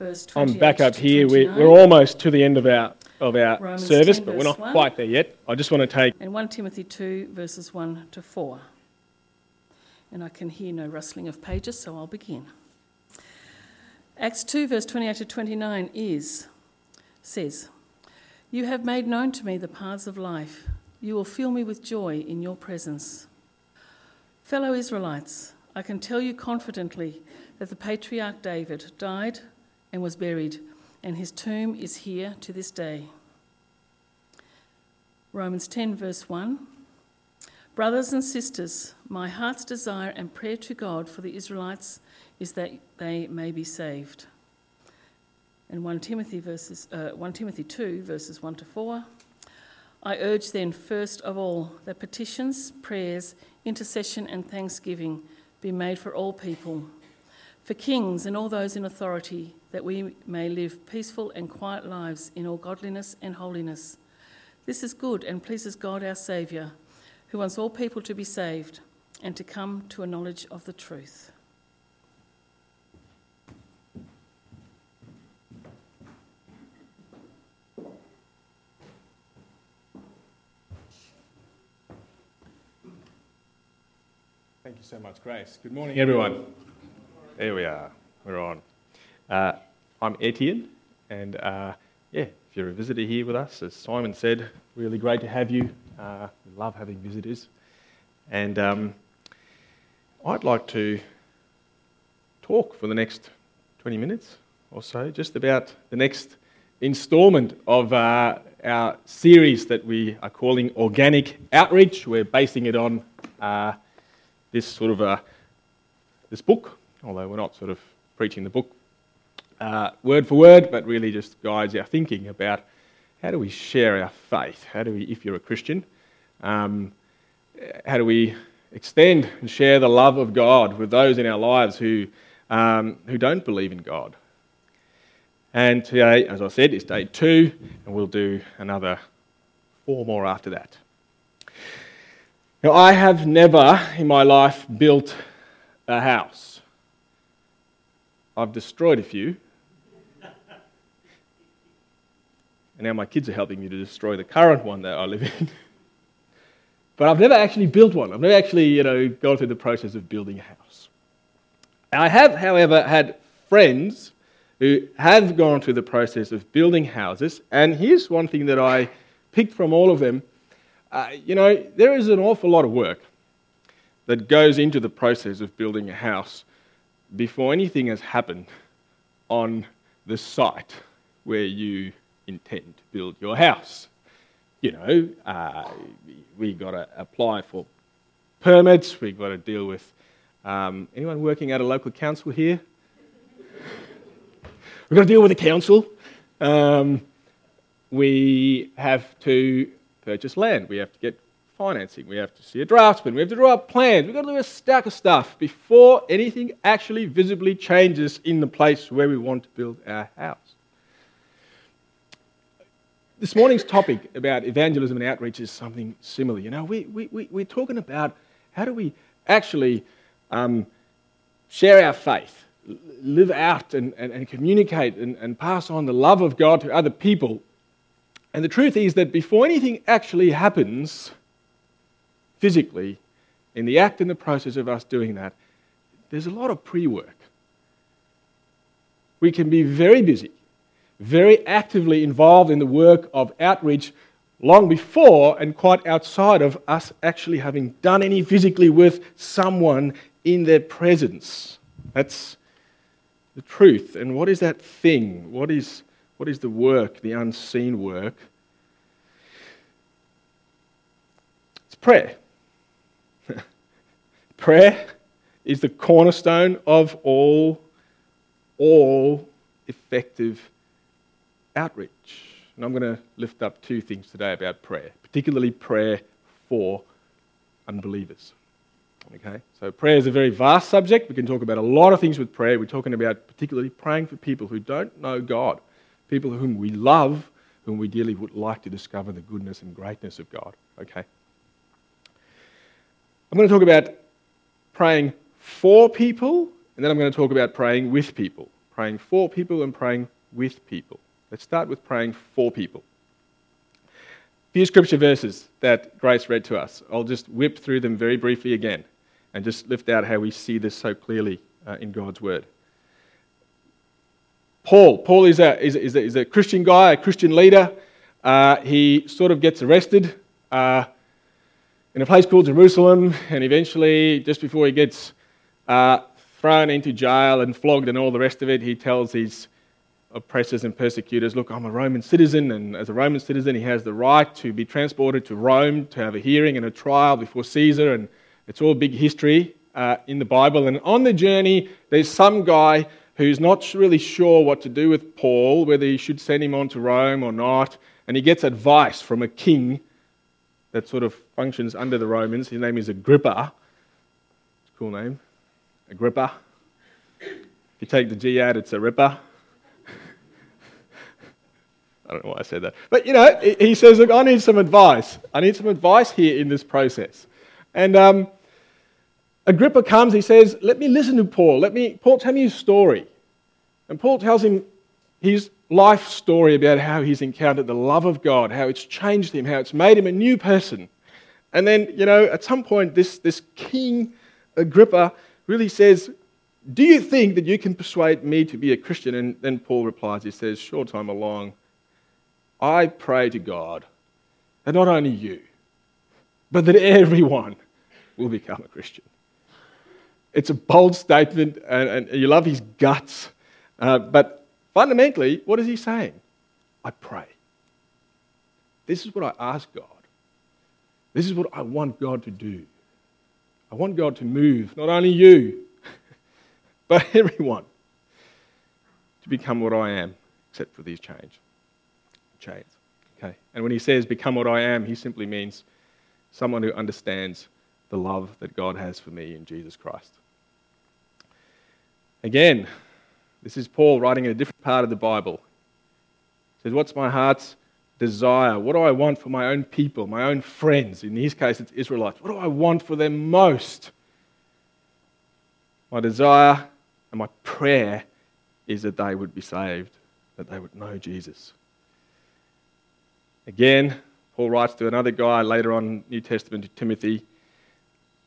verse I'm back up here. We're, we're almost to the end of our of our Romans service, 10 but we're not 1. quite there yet. I just want to take. And 1 Timothy 2, verses 1 to 4. And I can hear no rustling of pages, so I'll begin. Acts 2, verse 28 to 29 is, says, You have made known to me the paths of life. You will fill me with joy in your presence. Fellow Israelites, I can tell you confidently that the patriarch David died and was buried, and his tomb is here to this day. Romans 10, verse 1. Brothers and sisters, my heart's desire and prayer to God for the Israelites is that they may be saved. And 1 Timothy, verses, uh, 1 Timothy 2, verses 1 to 4. I urge then, first of all, that petitions, prayers, intercession, and thanksgiving be made for all people, for kings and all those in authority, that we may live peaceful and quiet lives in all godliness and holiness. This is good and pleases God our Saviour, who wants all people to be saved and to come to a knowledge of the truth. Thank you so much, Grace. Good morning, everyone. There we are. We're on. Uh, I'm Etienne, and uh, yeah, if you're a visitor here with us, as Simon said, really great to have you. Uh, we love having visitors, and um, I'd like to talk for the next 20 minutes or so, just about the next instalment of uh, our series that we are calling Organic Outreach. We're basing it on uh, this sort of a this book, although we're not sort of preaching the book uh, word for word, but really just guides our thinking about how do we share our faith? How do we, if you're a Christian, um, how do we extend and share the love of God with those in our lives who, um, who don't believe in God? And today, as I said, is day two, and we'll do another four more after that. Now, I have never in my life built a house. I've destroyed a few. And now my kids are helping me to destroy the current one that I live in. but I've never actually built one. I've never actually, you know, gone through the process of building a house. I have, however, had friends who have gone through the process of building houses. And here's one thing that I picked from all of them. Uh, you know, there is an awful lot of work that goes into the process of building a house before anything has happened on the site where you intend to build your house. You know, uh, we got to apply for permits, we've got to deal with um, anyone working at a local council here? We've got to deal with the council. Um, we have to purchase land. We have to get financing. We have to see a draftsman. We have to draw up plans. We've got to do a stack of stuff before anything actually visibly changes in the place where we want to build our house. This morning's topic about evangelism and outreach is something similar. You know, we, we, we, we're talking about how do we actually um, share our faith, live out and, and, and communicate and, and pass on the love of God to other people. And the truth is that before anything actually happens physically, in the act and the process of us doing that, there's a lot of pre work. We can be very busy, very actively involved in the work of outreach long before and quite outside of us actually having done any physically with someone in their presence. That's the truth. And what is that thing? What is, what is the work, the unseen work? It's prayer. Prayer is the cornerstone of all, all effective outreach. And I'm going to lift up two things today about prayer, particularly prayer for unbelievers. Okay, so prayer is a very vast subject. We can talk about a lot of things with prayer. We're talking about particularly praying for people who don't know God, people whom we love, whom we dearly would like to discover the goodness and greatness of God. Okay. I'm going to talk about praying for people, and then I'm going to talk about praying with people. praying for people and praying with people. Let's start with praying for people. A few scripture verses that Grace read to us. I'll just whip through them very briefly again and just lift out how we see this so clearly uh, in God's Word. Paul. Paul is a, is, is, a, is a Christian guy, a Christian leader. Uh, he sort of gets arrested uh, in a place called Jerusalem, and eventually, just before he gets uh, thrown into jail and flogged and all the rest of it, he tells his oppressors and persecutors, Look, I'm a Roman citizen, and as a Roman citizen, he has the right to be transported to Rome to have a hearing and a trial before Caesar, and it's all big history uh, in the Bible. And on the journey, there's some guy who's not really sure what to do with Paul, whether he should send him on to Rome or not, and he gets advice from a king that sort of functions under the Romans. His name is Agrippa. Cool name. Agrippa. If you take the G out, it's a ripper. I don't know why I said that. But, you know, he says, Look, I need some advice. I need some advice here in this process. And um, Agrippa comes, he says, Let me listen to Paul. Let me, Paul, tell me your story. And Paul tells him his life story about how he's encountered the love of God, how it's changed him, how it's made him a new person. And then, you know, at some point, this, this King Agrippa really says, Do you think that you can persuade me to be a Christian? And then Paul replies, He says, Short time along, I pray to God that not only you, but that everyone will become a Christian. It's a bold statement, and, and you love his guts. Uh, but fundamentally, what is he saying? I pray. This is what I ask God. This is what I want God to do. I want God to move not only you, but everyone to become what I am, except for these change, chains. Okay. And when he says become what I am, he simply means someone who understands the love that God has for me in Jesus Christ. Again, this is Paul writing in a different part of the Bible. He says, What's my heart's desire? What do I want for my own people, my own friends? In his case, it's Israelites. What do I want for them most? My desire and my prayer is that they would be saved, that they would know Jesus. Again, Paul writes to another guy later on New Testament to Timothy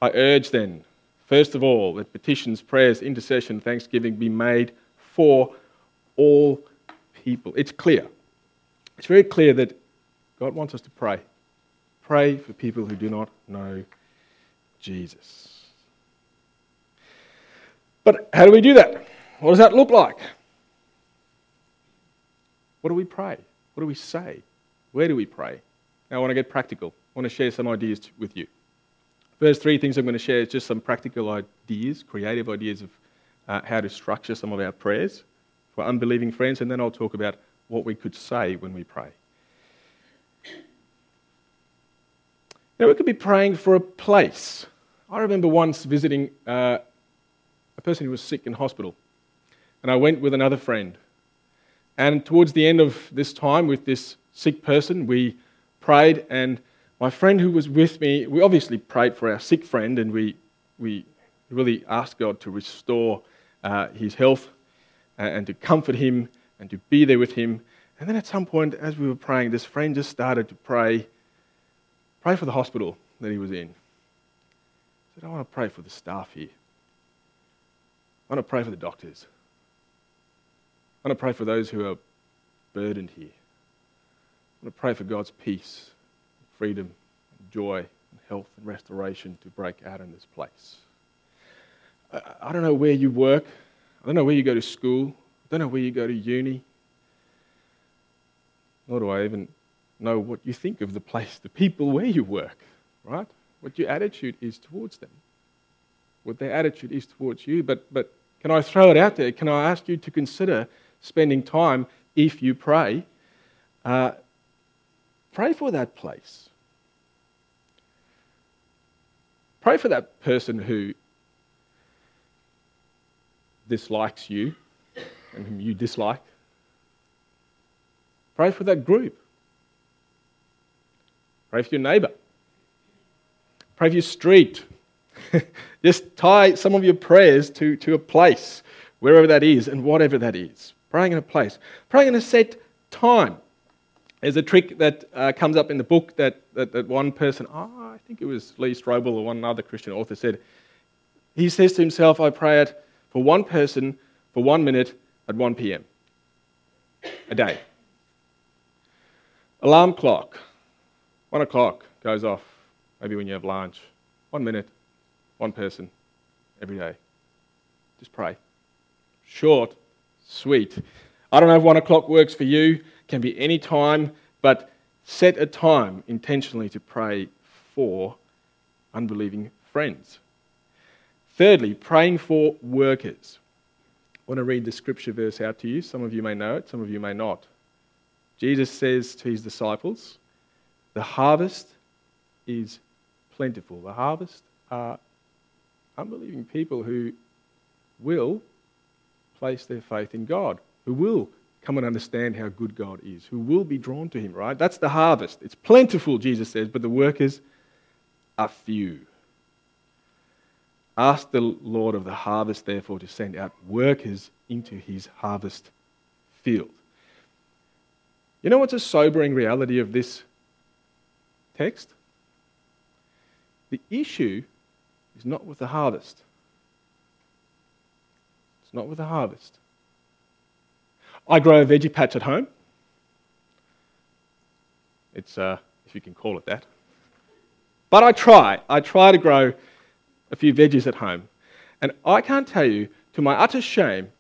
I urge then, first of all, that petitions, prayers, intercession, thanksgiving be made for all people. It's clear. It's very clear that God wants us to pray. Pray for people who do not know Jesus. But how do we do that? What does that look like? What do we pray? What do we say? Where do we pray? Now, I want to get practical. I want to share some ideas with you. First three things I'm going to share is just some practical ideas, creative ideas of uh, how to structure some of our prayers for unbelieving friends, and then I'll talk about what we could say when we pray. Now, we could be praying for a place. I remember once visiting uh, a person who was sick in hospital, and I went with another friend. And towards the end of this time with this sick person, we prayed, and my friend who was with me, we obviously prayed for our sick friend, and we, we really asked God to restore uh, his health and, and to comfort him and to be there with him. And then at some point, as we were praying, this friend just started to pray, pray for the hospital that he was in. He said, I want to pray for the staff here. I want to pray for the doctors. I want to pray for those who are burdened here. I want to pray for God's peace, freedom, joy, and health and restoration to break out in this place. I don't know where you work. I don't know where you go to school. I don't know where you go to uni. Nor do I even know what you think of the place, the people where you work, right? What your attitude is towards them. What their attitude is towards you. But, but can I throw it out there? Can I ask you to consider spending time, if you pray, uh, pray for that place. Pray for that person who dislikes you and whom you dislike. Pray for that group. Pray for your neighbor. Pray for your street. Just tie some of your prayers to, to a place wherever that is and whatever that is. Praying in a place. Praying in a set time. There's a trick that uh, comes up in the book that, that, that one person, oh, I think it was Lee Strobel or one other Christian author said, he says to himself, I pray it for one person for one minute at 1 p.m. a day. Alarm clock, one o'clock goes off, maybe when you have lunch. One minute, one person, every day. Just pray. Short, sweet. I don't know if one o'clock works for you, can be any time, but set a time intentionally to pray for unbelieving friends. Thirdly, praying for workers. I want to read the scripture verse out to you. Some of you may know it, some of you may not. Jesus says to his disciples, The harvest is plentiful. The harvest are unbelieving people who will place their faith in God, who will come and understand how good God is, who will be drawn to Him, right? That's the harvest. It's plentiful, Jesus says, but the workers are few. Ask the Lord of the harvest, therefore, to send out workers into His harvest field. You know what's a sobering reality of this text? The issue is not with the harvest. It's not with the harvest. I grow a veggie patch at home. It's, uh, if you can call it that. But I try. I try to grow a few veggies at home. And I can't tell you, to my utter shame,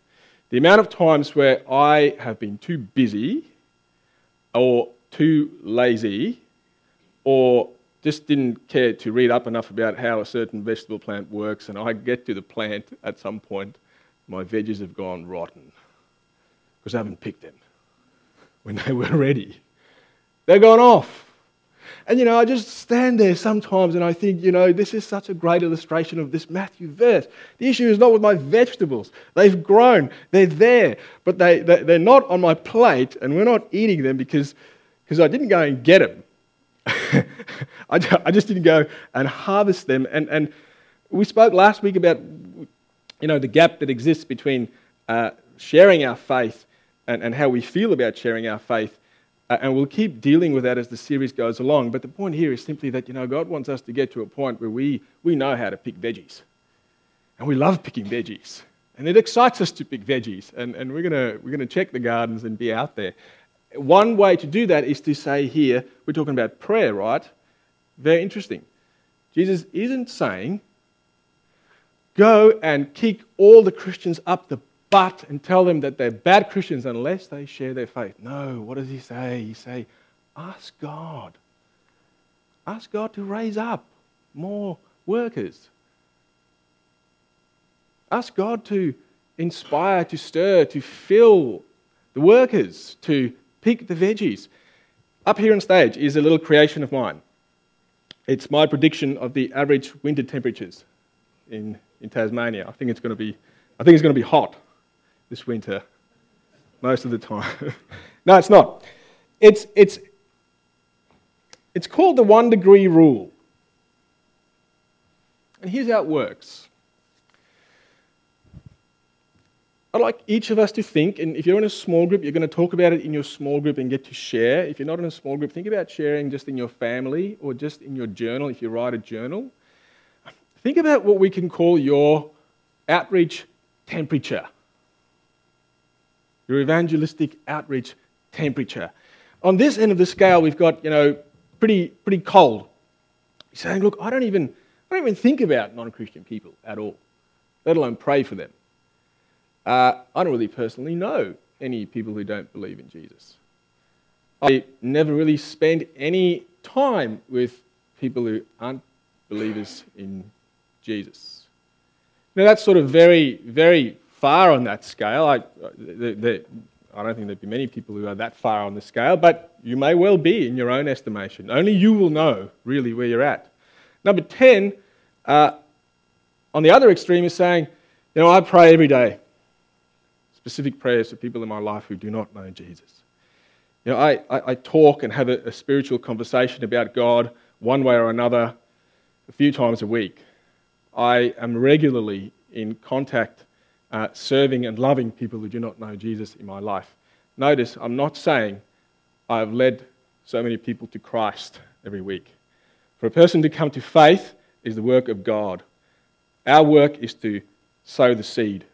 the amount of times where I have been too busy or too lazy or just didn't care to read up enough about how a certain vegetable plant works, and I get to the plant at some point, my veggies have gone rotten because I haven't picked them when they were ready. They're gone off. And you know, I just stand there sometimes and I think, you know, this is such a great illustration of this Matthew verse. The issue is not with my vegetables. They've grown, they're there, but they, they, are not on my plate and we're not eating them because, because I didn't go and get them. I, I just didn't go and harvest them. And, and we spoke last week about, you know, the gap that exists between uh, sharing our faith and, and how we feel about sharing our faith. Uh, and we'll keep dealing with that as the series goes along. But the point here is simply that, you know, God wants us to get to a point where we, we know how to pick veggies. And we love picking veggies. And it excites us to pick veggies. And, and we're going we're gonna check the gardens and be out there. One way to do that is to say here, we're talking about prayer, right? Very interesting. Jesus isn't saying, go and kick all the Christians up the butt and tell them that they're bad Christians unless they share their faith. No, what does he say? He say, ask God. Ask God to raise up more workers. Ask God to inspire, to stir, to fill the workers, to pick the veggies. Up here on stage is a little creation of mine. It's my prediction of the average winter temperatures in, in Tasmania. I think it's going to be, I think it's going to be hot this winter, most of the time. no, it's not. It's, it's, it's called the one degree rule. And here's how it works. I'd like each of us to think, and if you're in a small group, you're going to talk about it in your small group and get to share. If you're not in a small group, think about sharing just in your family or just in your journal if you write a journal. Think about what we can call your outreach temperature your evangelistic outreach temperature. On this end of the scale, we've got, you know, pretty, pretty cold. Saying, look, I don't even, I don't even think about non-Christian people at all, let alone pray for them. Uh, I don't really personally know any people who don't believe in Jesus. I never really spend any time with people who aren't believers in Jesus. Now, that's sort of very, very far on that scale. I, the, the, I don't think there'd be many people who are that far on the scale, but you may well be in your own estimation. Only you will know really where you're at. Number 10, uh, on the other extreme, is saying, you know, I pray every day. Specific prayers for people in my life who do not know Jesus. You know, I, I, I talk and have a, a spiritual conversation about God one way or another a few times a week. I am regularly in contact uh, serving and loving people who do not know Jesus in my life. Notice, I'm not saying I've led so many people to Christ every week. For a person to come to faith is the work of God. Our work is to sow the seed,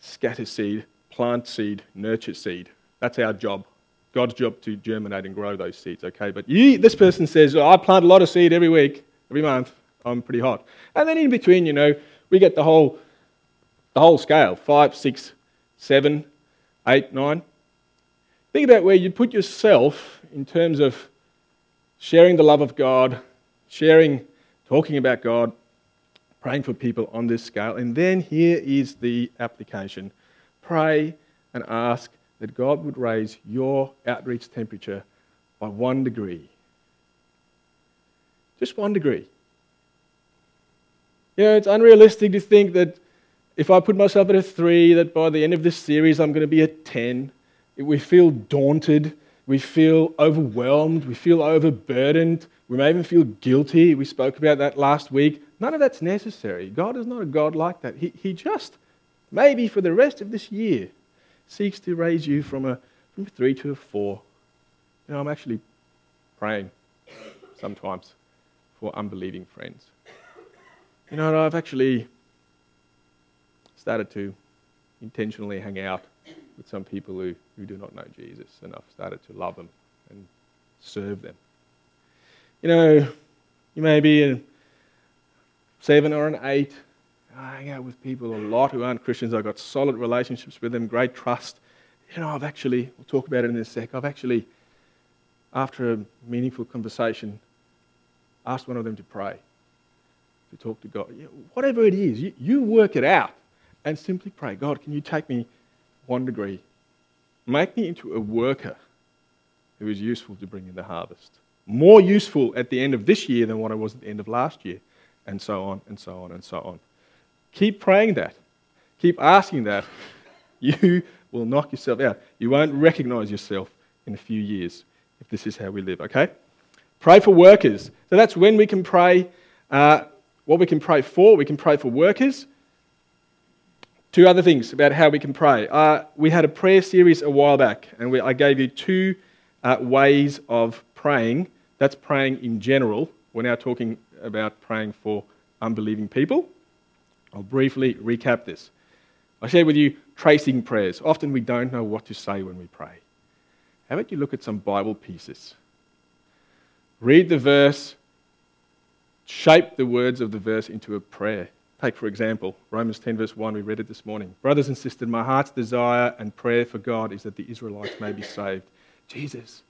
scatter seed, plant seed, nurture seed. That's our job. God's job to germinate and grow those seeds, okay? But you, this person says, oh, I plant a lot of seed every week, every month. I'm pretty hot. And then in between, you know, we get the whole, the whole scale five, six, seven, eight, nine. Think about where you put yourself in terms of sharing the love of God, sharing, talking about God, praying for people on this scale. And then here is the application pray and ask that God would raise your outreach temperature by one degree. Just one degree. You know, it's unrealistic to think that if I put myself at a three, that by the end of this series I'm going to be a 10. We feel daunted. We feel overwhelmed. We feel overburdened. We may even feel guilty. We spoke about that last week. None of that's necessary. God is not a God like that. He, he just, maybe for the rest of this year, seeks to raise you from a, from a three to a four. You know, I'm actually praying sometimes for unbelieving friends. You know, I've actually started to intentionally hang out with some people who, who do not know Jesus, and I've started to love them and serve them. You know, you may be a seven or an eight, I hang out with people a lot who aren't Christians. I've got solid relationships with them, great trust. You know, I've actually, we'll talk about it in a sec, I've actually, after a meaningful conversation, asked one of them to pray, to talk to God. Whatever it is, you, you work it out and simply pray God, can you take me one degree? Make me into a worker who is useful to bring in the harvest. More useful at the end of this year than what I was at the end of last year, and so on, and so on, and so on. Keep praying that. Keep asking that. You will knock yourself out. You won't recognize yourself in a few years if this is how we live, okay? Pray for workers. So that's when we can pray. Uh, what we can pray for, we can pray for workers. Two other things about how we can pray. Uh, we had a prayer series a while back, and we, I gave you two uh, ways of praying. That's praying in general. We're now talking about praying for unbelieving people. I'll briefly recap this. I shared with you tracing prayers. Often we don't know what to say when we pray. How about you look at some Bible pieces? Read the verse, shape the words of the verse into a prayer. Take, for example, Romans 10, verse 1, we read it this morning. Brothers and sisters, my heart's desire and prayer for God is that the Israelites may be saved. Jesus,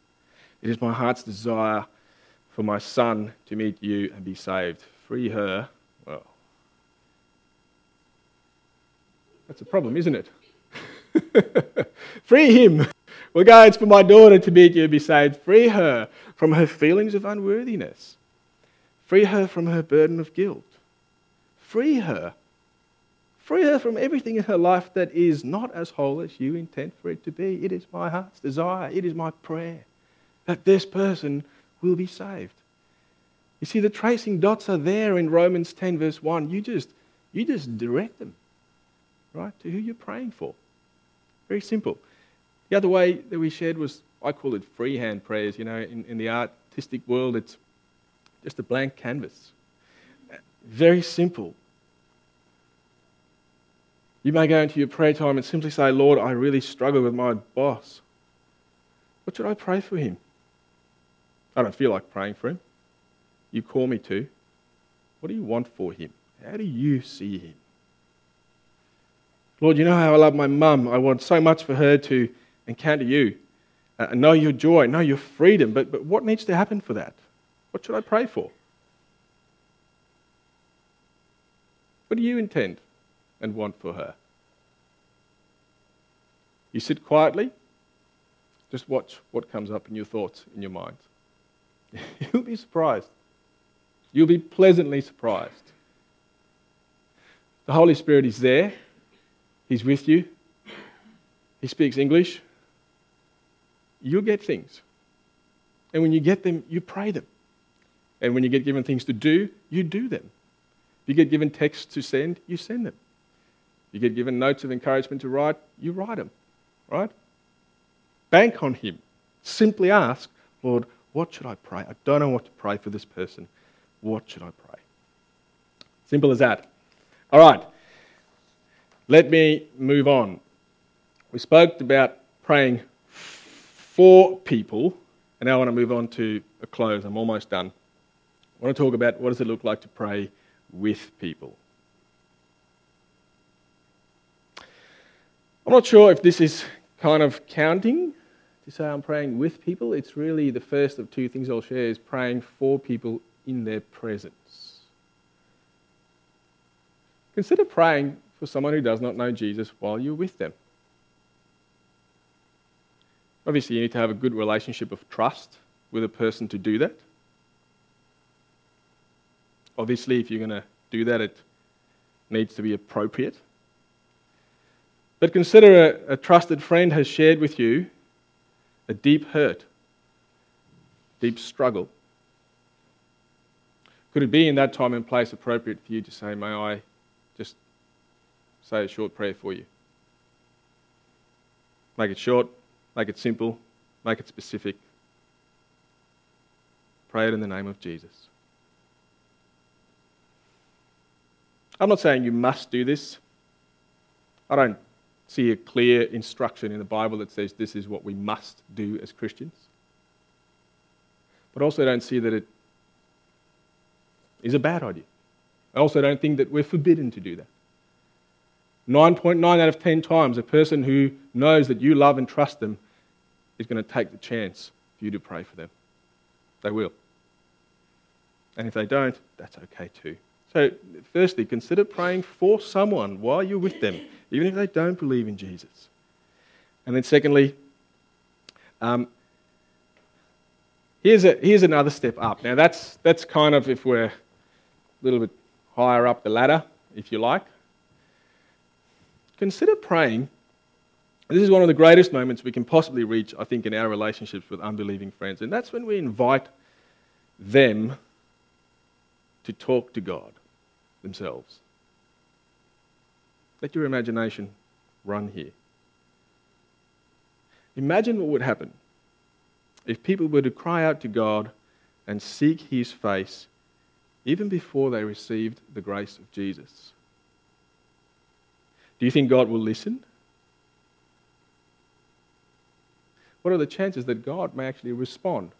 it is my heart's desire for my son to meet you and be saved. Free her Well, That's a problem, isn't it? Free him. Well, God, it's for my daughter to meet you and be saved. Free her from her feelings of unworthiness. Free her from her burden of guilt. Free her. Free her from everything in her life that is not as whole as you intend for it to be. It is my heart's desire. It is my prayer that this person will be saved. You see, the tracing dots are there in Romans 10, verse 1. You just, you just direct them right? To who you're praying for. Very simple. The other way that we shared was, I call it freehand prayers. You know, in, in the artistic world, it's just a blank canvas. Very simple. You may go into your prayer time and simply say, Lord, I really struggle with my boss. What should I pray for him? I don't feel like praying for him. You call me to. What do you want for him? How do you see him? Lord, you know how I love my mum. I want so much for her to encounter you, uh, know your joy, know your freedom. But, but what needs to happen for that? What should I pray for? What do you intend and want for her? You sit quietly, just watch what comes up in your thoughts, in your mind. You'll be surprised. You'll be pleasantly surprised. The Holy Spirit is there He's with you. He speaks English. You'll get things. And when you get them, you pray them. And when you get given things to do, you do them. You get given texts to send, you send them. You get given notes of encouragement to write, you write them, right? Bank on Him. Simply ask, Lord, what should I pray? I don't know what to pray for this person. What should I pray? Simple as that. All right. Let me move on. We spoke about praying for people, and now I want to move on to a close. I'm almost done. I want to talk about what does it look like to pray with people. I'm not sure if this is kind of counting to say I'm praying with people. It's really the first of two things I'll share is praying for people in their presence. Consider praying for someone who does not know Jesus while you're with them. Obviously, you need to have a good relationship of trust with a person to do that. Obviously, if you're going to do that, it needs to be appropriate. But consider a, a, trusted friend has shared with you a deep hurt, deep struggle. Could it be in that time and place appropriate for you to say, May I just say a short prayer for you? Make it short, make it simple, make it specific. Pray it in the name of Jesus. I'm not saying you must do this. I don't see a clear instruction in the Bible that says this is what we must do as Christians. But also don't see that it is a bad idea. I also don't think that we're forbidden to do that. 9.9 out of 10 times, a person who knows that you love and trust them is going to take the chance for you to pray for them. They will. And if they don't, that's okay too. So, firstly, consider praying for someone while you're with them, even if they don't believe in Jesus. And then, secondly, um, here's, a, here's another step up. Now, that's, that's kind of if we're a little bit higher up the ladder, if you like. Consider praying. This is one of the greatest moments we can possibly reach, I think, in our relationships with unbelieving friends. And that's when we invite them to talk to God themselves. Let your imagination run here. Imagine what would happen if people were to cry out to God and seek His face even before they received the grace of Jesus. Do you think God will listen? What are the chances that God may actually respond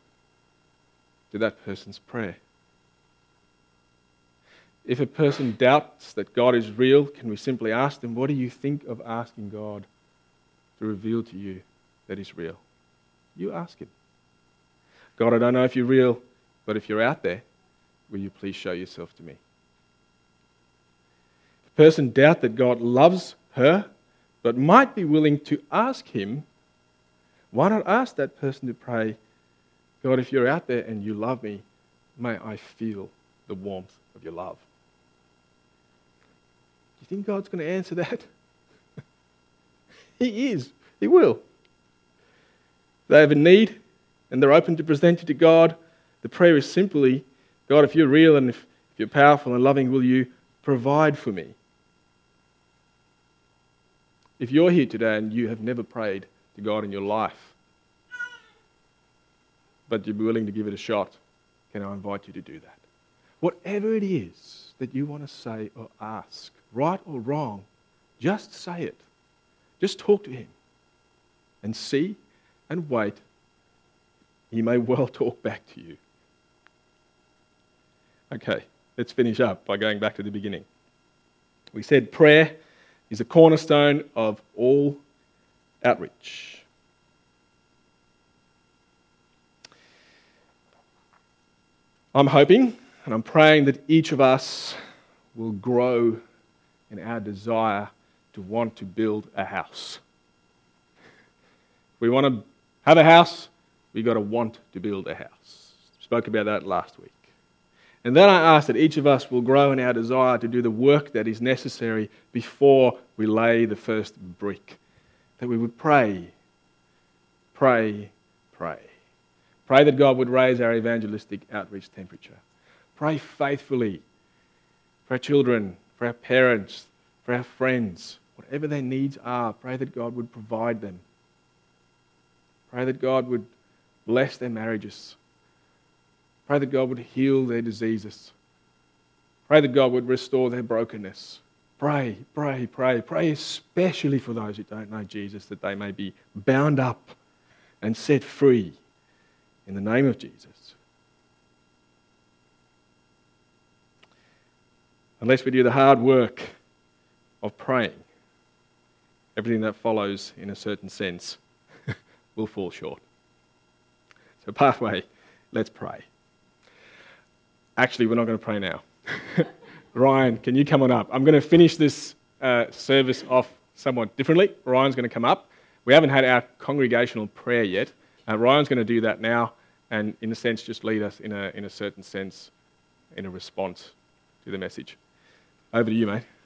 to that person's prayer? If a person doubts that God is real, can we simply ask them, What do you think of asking God to reveal to you that He's real? You ask Him. God, I don't know if you're real, but if you're out there, will you please show yourself to me? If a person doubts that God loves her, but might be willing to ask Him, why not ask that person to pray, God, if you're out there and you love me, may I feel the warmth of your love? Do you think God's going to answer that? he is. He will. They have a need and they're open to present it to God. The prayer is simply God, if you're real and if, if you're powerful and loving, will you provide for me? If you're here today and you have never prayed to God in your life, but you're willing to give it a shot, can I invite you to do that? Whatever it is that you want to say or ask, right or wrong, just say it. Just talk to him and see and wait. He may well talk back to you. Okay, let's finish up by going back to the beginning. We said prayer is a cornerstone of all outreach. I'm hoping and I'm praying that each of us will grow in our desire to want to build a house. If we want to have a house, we've got to want to build a house. Spoke about that last week. And then I ask that each of us will grow in our desire to do the work that is necessary before we lay the first brick. That we would pray, pray, pray. Pray that God would raise our evangelistic outreach temperature. Pray faithfully for our children, for our parents, for our friends, whatever their needs are, pray that God would provide them. Pray that God would bless their marriages. Pray that God would heal their diseases. Pray that God would restore their brokenness. Pray, pray, pray. Pray especially for those who don't know Jesus that they may be bound up and set free in the name of Jesus. Unless we do the hard work of praying, everything that follows, in a certain sense, will fall short. So, pathway, let's pray. Actually, we're not going to pray now. Ryan, can you come on up? I'm going to finish this uh, service off somewhat differently. Ryan's going to come up. We haven't had our congregational prayer yet. Uh, Ryan's going to do that now and, in a sense, just lead us in a, in a certain sense in a response to the message. Over to you, mate.